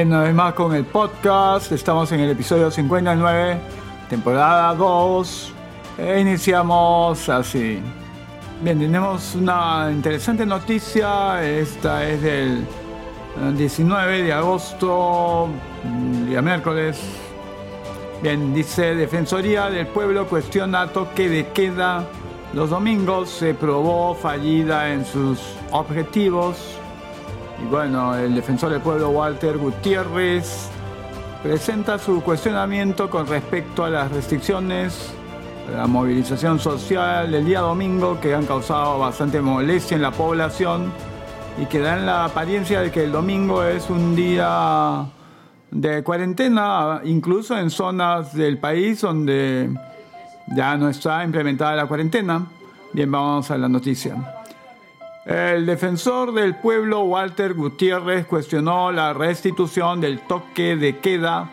Bien, una vez más con el podcast. Estamos en el episodio 59, temporada 2. E iniciamos así. Bien, tenemos una interesante noticia. Esta es del 19 de agosto, día miércoles. Bien, dice Defensoría del Pueblo cuestiona toque de queda. Los domingos se probó fallida en sus objetivos y bueno, el defensor del pueblo Walter Gutiérrez presenta su cuestionamiento con respecto a las restricciones la movilización social del día domingo que han causado bastante molestia en la población y que dan la apariencia de que el domingo es un día de cuarentena, incluso en zonas del país donde ya no está implementada la cuarentena. Bien, vamos a la noticia. El defensor del pueblo Walter Gutiérrez cuestionó la restitución del toque de queda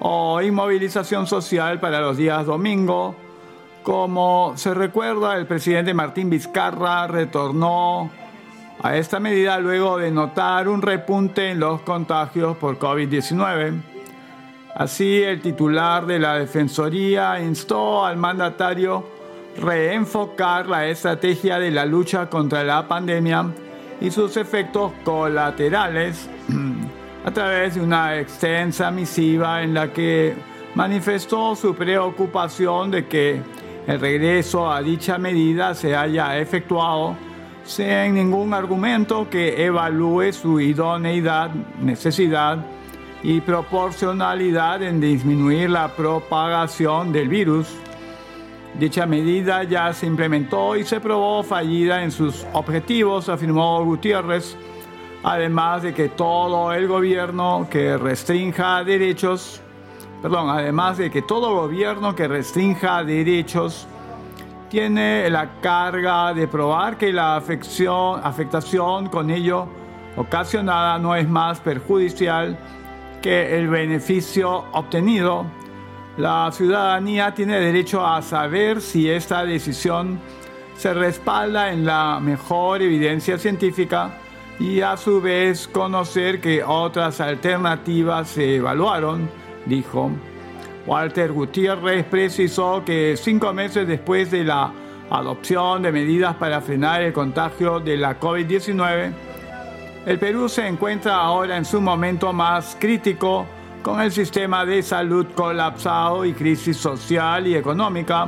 o inmovilización social para los días domingo. Como se recuerda, el presidente Martín Vizcarra retornó a esta medida luego de notar un repunte en los contagios por COVID-19. Así, el titular de la Defensoría instó al mandatario reenfocar la estrategia de la lucha contra la pandemia y sus efectos colaterales a través de una extensa misiva en la que manifestó su preocupación de que el regreso a dicha medida se haya efectuado sin ningún argumento que evalúe su idoneidad, necesidad y proporcionalidad en disminuir la propagación del virus. Dicha medida ya se implementó y se probó fallida en sus objetivos, afirmó Gutiérrez, además de que todo el gobierno que restrinja derechos, perdón, además de que todo gobierno que restrinja derechos tiene la carga de probar que la afectación con ello ocasionada no es más perjudicial que el beneficio obtenido la ciudadanía tiene derecho a saber si esta decisión se respalda en la mejor evidencia científica y a su vez conocer que otras alternativas se evaluaron, dijo. Walter Gutiérrez precisó que cinco meses después de la adopción de medidas para frenar el contagio de la COVID-19, el Perú se encuentra ahora en su momento más crítico con el sistema de salud colapsado y crisis social y económica,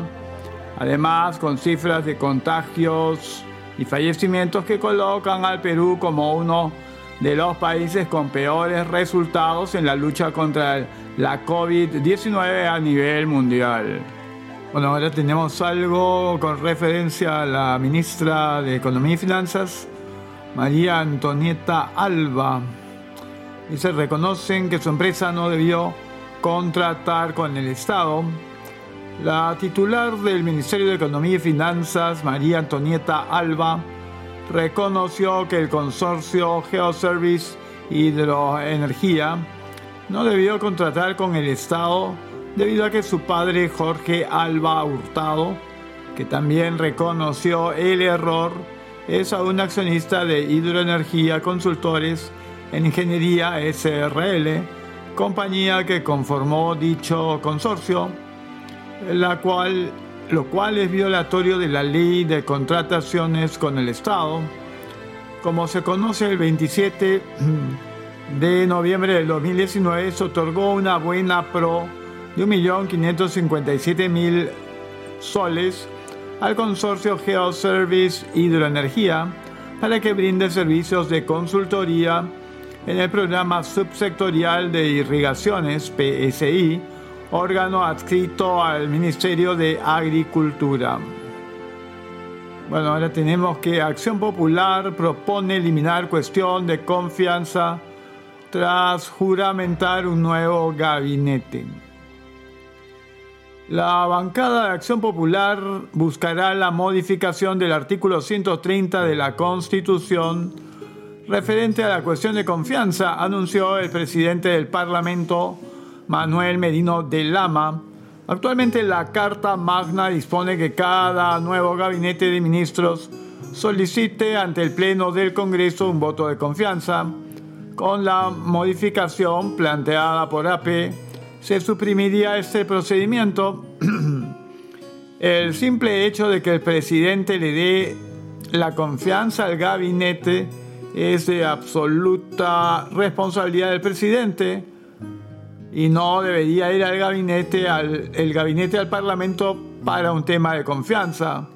además con cifras de contagios y fallecimientos que colocan al Perú como uno de los países con peores resultados en la lucha contra la COVID-19 a nivel mundial. Bueno, ahora tenemos algo con referencia a la ministra de Economía y Finanzas, María Antonieta Alba se reconocen que su empresa no debió contratar con el Estado. La titular del Ministerio de Economía y Finanzas, María Antonieta Alba, reconoció que el consorcio Geoservice Hidroenergía no debió contratar con el Estado debido a que su padre Jorge Alba Hurtado, que también reconoció el error, es aún accionista de Hidroenergía Consultores en Ingeniería SRL, compañía que conformó dicho consorcio, la cual, lo cual es violatorio de la ley de contrataciones con el Estado. Como se conoce, el 27 de noviembre del 2019 se otorgó una buena pro de 1.557.000 soles al consorcio Geoservice Hidroenergía para que brinde servicios de consultoría en el programa subsectorial de irrigaciones PSI, órgano adscrito al Ministerio de Agricultura. Bueno, ahora tenemos que Acción Popular propone eliminar cuestión de confianza tras juramentar un nuevo gabinete. La bancada de Acción Popular buscará la modificación del artículo 130 de la Constitución Referente a la cuestión de confianza, anunció el presidente del Parlamento, Manuel Medino de Lama. Actualmente la Carta Magna dispone que cada nuevo gabinete de ministros solicite ante el Pleno del Congreso un voto de confianza. Con la modificación planteada por AP, se suprimiría este procedimiento. el simple hecho de que el presidente le dé la confianza al gabinete es de absoluta responsabilidad del presidente y no debería ir al gabinete, al, el gabinete al Parlamento para un tema de confianza.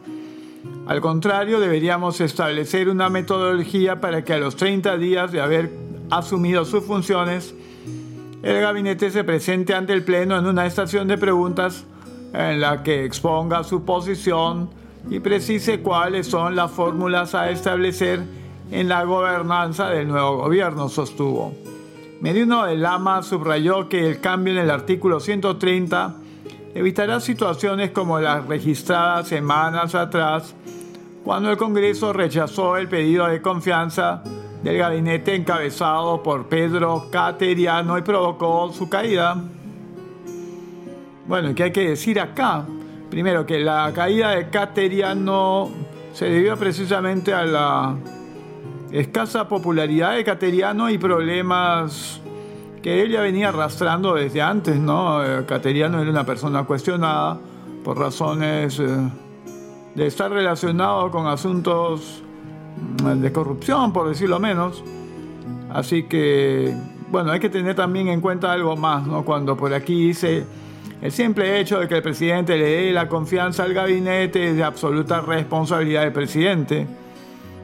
Al contrario, deberíamos establecer una metodología para que a los 30 días de haber asumido sus funciones, el gabinete se presente ante el Pleno en una estación de preguntas en la que exponga su posición y precise cuáles son las fórmulas a establecer en la gobernanza del nuevo gobierno, sostuvo. Medino de Lama subrayó que el cambio en el artículo 130 evitará situaciones como las registradas semanas atrás, cuando el Congreso rechazó el pedido de confianza del gabinete encabezado por Pedro Cateriano y provocó su caída. Bueno, ¿qué hay que decir acá? Primero, que la caída de Cateriano se debió precisamente a la escasa popularidad de Cateriano y problemas que ella venía arrastrando desde antes, ¿no? Eh, Cateriano era una persona cuestionada por razones eh, de estar relacionado con asuntos mm, de corrupción, por decirlo menos. Así que, bueno, hay que tener también en cuenta algo más, ¿no? Cuando por aquí dice, el simple hecho de que el presidente le dé la confianza al gabinete es de absoluta responsabilidad del presidente.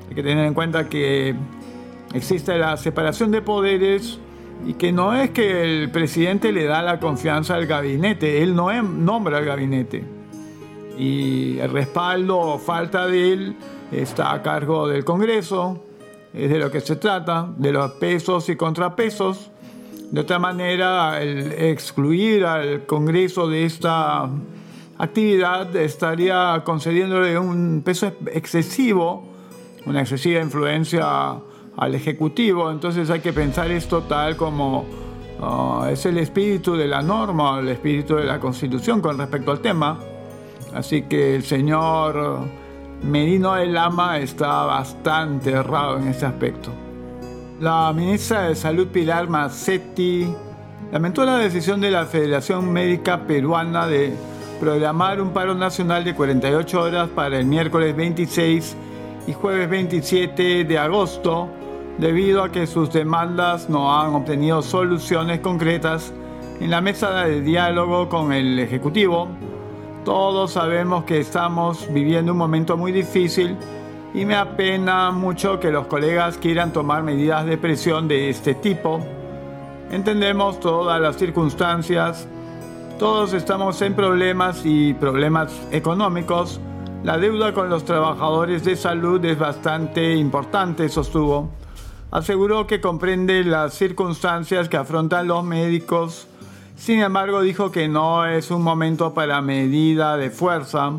Hay que tener en cuenta que existe la separación de poderes y que no es que el presidente le da la confianza al gabinete, él no em, nombra al gabinete. Y el respaldo o falta de él está a cargo del Congreso, es de lo que se trata, de los pesos y contrapesos. De otra manera, el excluir al Congreso de esta actividad estaría concediéndole un peso excesivo una excesiva influencia al Ejecutivo, entonces hay que pensar esto tal como ah, es el espíritu de la norma, el espíritu de la Constitución con respecto al tema. Así que el señor Merino del Lama está bastante errado en ese aspecto. La ministra de Salud Pilar Massetti lamentó la decisión de la Federación Médica Peruana de programar un paro nacional de 48 horas para el miércoles 26 y jueves 27 de agosto debido a que sus demandas no han obtenido soluciones concretas en la mesa de diálogo con el Ejecutivo. Todos sabemos que estamos viviendo un momento muy difícil y me apena mucho que los colegas quieran tomar medidas de presión de este tipo. Entendemos todas las circunstancias, todos estamos en problemas y problemas económicos, la deuda con los trabajadores de salud es bastante importante, sostuvo. Aseguró que comprende las circunstancias que afrontan los médicos. Sin embargo, dijo que no es un momento para medida de fuerza.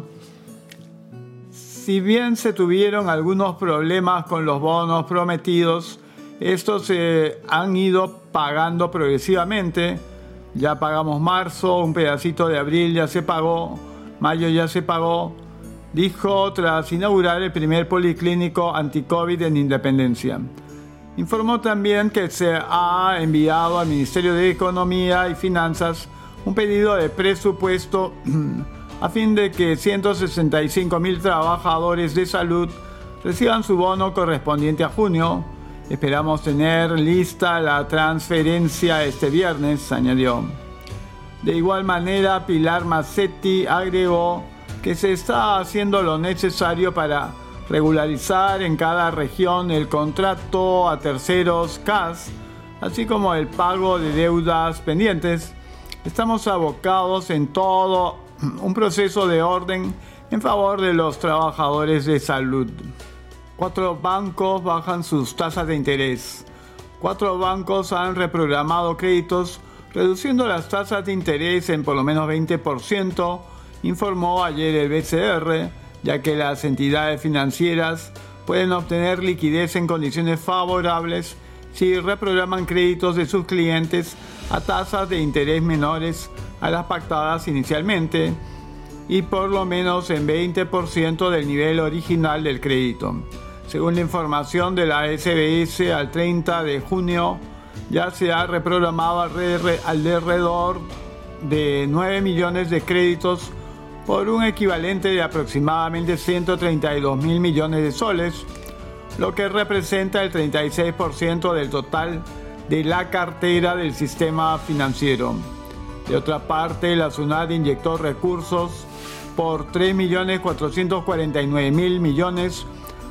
Si bien se tuvieron algunos problemas con los bonos prometidos, estos se han ido pagando progresivamente. Ya pagamos marzo, un pedacito de abril ya se pagó, mayo ya se pagó, dijo tras inaugurar el primer policlínico anti-COVID en Independencia. Informó también que se ha enviado al Ministerio de Economía y Finanzas un pedido de presupuesto a fin de que 165 mil trabajadores de salud reciban su bono correspondiente a junio. Esperamos tener lista la transferencia este viernes, añadió. De igual manera, Pilar Massetti agregó se está haciendo lo necesario para regularizar en cada región el contrato a terceros CAS, así como el pago de deudas pendientes. Estamos abocados en todo un proceso de orden en favor de los trabajadores de salud. Cuatro bancos bajan sus tasas de interés. Cuatro bancos han reprogramado créditos reduciendo las tasas de interés en por lo menos 20% informó ayer el BCR, ya que las entidades financieras pueden obtener liquidez en condiciones favorables si reprograman créditos de sus clientes a tasas de interés menores a las pactadas inicialmente y por lo menos en 20% del nivel original del crédito. Según la información de la SBS al 30 de junio, ya se ha reprogramado alrededor de 9 millones de créditos por un equivalente de aproximadamente 132 mil millones de soles, lo que representa el 36% del total de la cartera del sistema financiero. De otra parte, la SUNAT inyectó recursos por 3.449.000 millones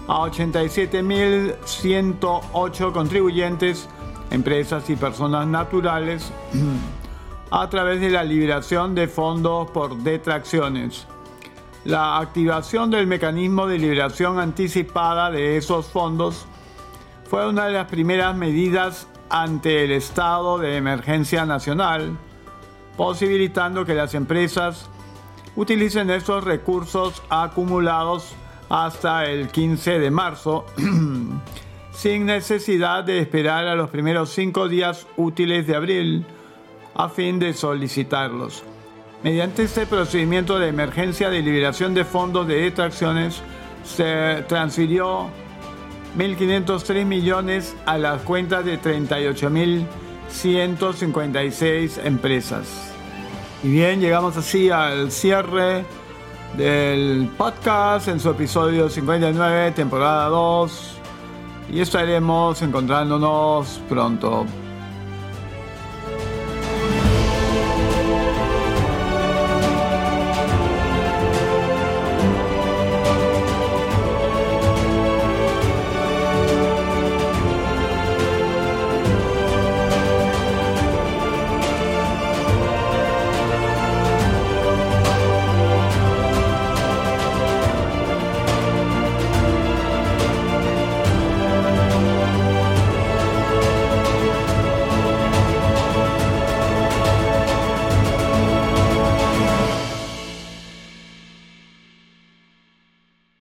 a 87.108 contribuyentes, empresas y personas naturales a través de la liberación de fondos por detracciones. La activación del mecanismo de liberación anticipada de esos fondos fue una de las primeras medidas ante el estado de emergencia nacional, posibilitando que las empresas utilicen esos recursos acumulados hasta el 15 de marzo, sin necesidad de esperar a los primeros cinco días útiles de abril a fin de solicitarlos. Mediante este procedimiento de emergencia de liberación de fondos de detracciones, se transfirió 1.503 millones a las cuentas de 38.156 empresas. Y bien, llegamos así al cierre del podcast en su episodio 59, temporada 2. Y estaremos encontrándonos pronto.